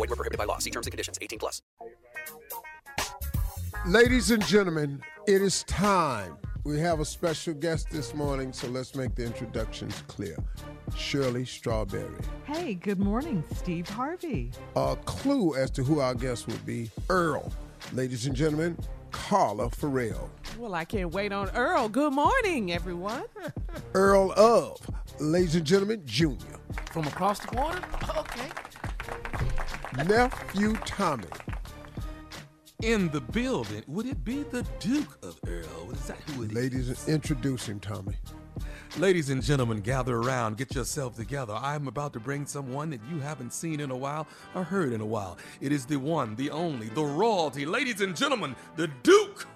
Void were prohibited by law. See terms and conditions. 18 plus. Ladies and gentlemen, it is time. We have a special guest this morning, so let's make the introductions clear. Shirley Strawberry. Hey, good morning, Steve Harvey. A clue as to who our guest would be Earl. Ladies and gentlemen, Carla Ferrell. Well, I can't wait on Earl. Good morning, everyone. Earl of, ladies and gentlemen, Junior. From across the water? Okay. Nephew Tommy. In the building, would it be the Duke of Earl? Is that who it Ladies, is? introduce him, Tommy. Ladies and gentlemen, gather around, get yourself together. I'm about to bring someone that you haven't seen in a while or heard in a while. It is the one, the only, the royalty. Ladies and gentlemen, the Duke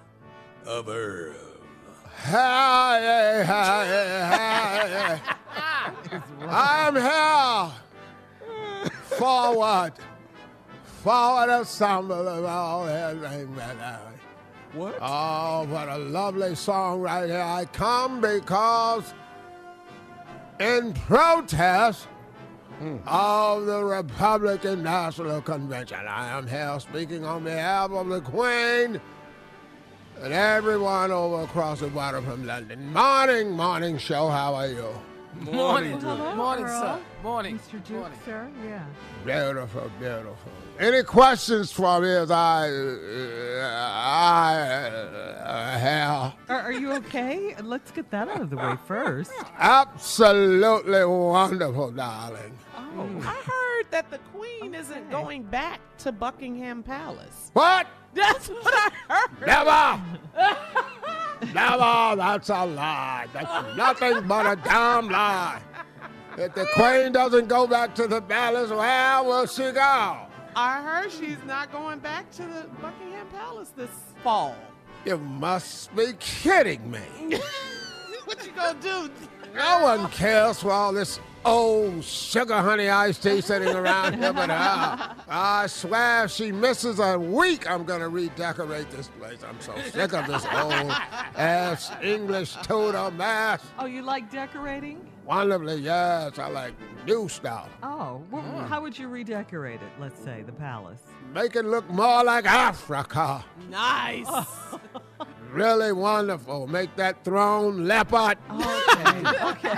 of Earl. Hi, hi, hi. I'm here. Forward. Of all everything. What? Oh, what a lovely song right here. I come because in protest hmm. of the Republican National Convention. I am here speaking on behalf of the Queen and everyone over across the water from London. Morning, morning show. How are you? Morning, Duke. Hello, Morning, Earl. sir. Morning. Mr. Duke, sir. Yeah. Beautiful, beautiful. Any questions for me as I, uh, I uh, have? Are, are you okay? Let's get that out of the way first. Absolutely wonderful, darling. Oh, I heard that the Queen isn't going back to Buckingham Palace. What? That's what I heard. Never! Never! That's a lie. That's nothing but a damn lie. If the Queen doesn't go back to the palace, where will she go? I heard she's not going back to the Buckingham Palace this fall. You must be kidding me. what you gonna do? No one cares for all this old sugar honey iced tea sitting around here but her. I swear if she misses a week, I'm gonna redecorate this place. I'm so sick of this old ass English Tudor mess. Oh, you like decorating? Wonderfully, yes. I like new stuff. Oh, well, hmm. how would you redecorate it? Let's say the palace. Make it look more like Africa. Nice. Oh. Really wonderful. Make that throne leopard, Okay. okay.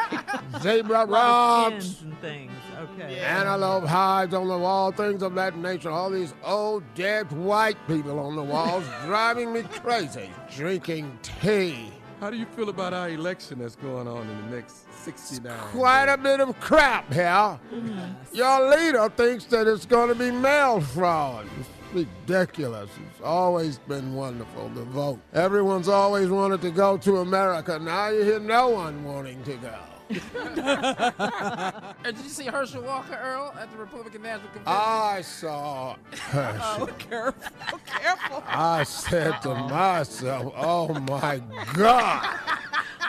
zebra A lot of rocks, and things. Okay. antelope hides on the wall, things of that nature. All these old dead white people on the walls driving me crazy. Drinking tea. How do you feel about our election that's going on in the next 69? Quite a bit of crap here. Mm-hmm. Your leader thinks that it's going to be mail fraud. It's ridiculous. It's always been wonderful to vote. Everyone's always wanted to go to America. Now you hear no one wanting to go. Did you see Herschel Walker Earl at the Republican National Convention? I saw Herschel. Oh, careful, careful. I said to myself, oh my God,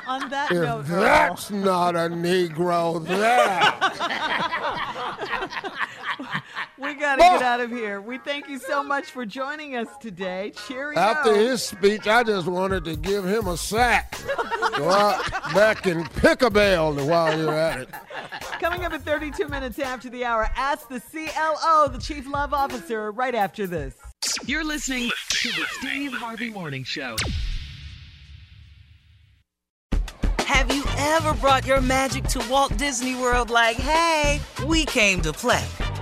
On that if note, Earl, that's not a Negro there. we got to get out of here. We thank you so much for joining us today. Cheerio. After his speech, I just wanted to give him a sack. Go out back and pick a bell while you're at it. Coming up at 32 minutes after the hour, ask the CLO, the Chief Love Officer, right after this. You're listening to the Steve Harvey Morning Show. Have you ever brought your magic to Walt Disney World like, hey, we came to play?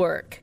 Network.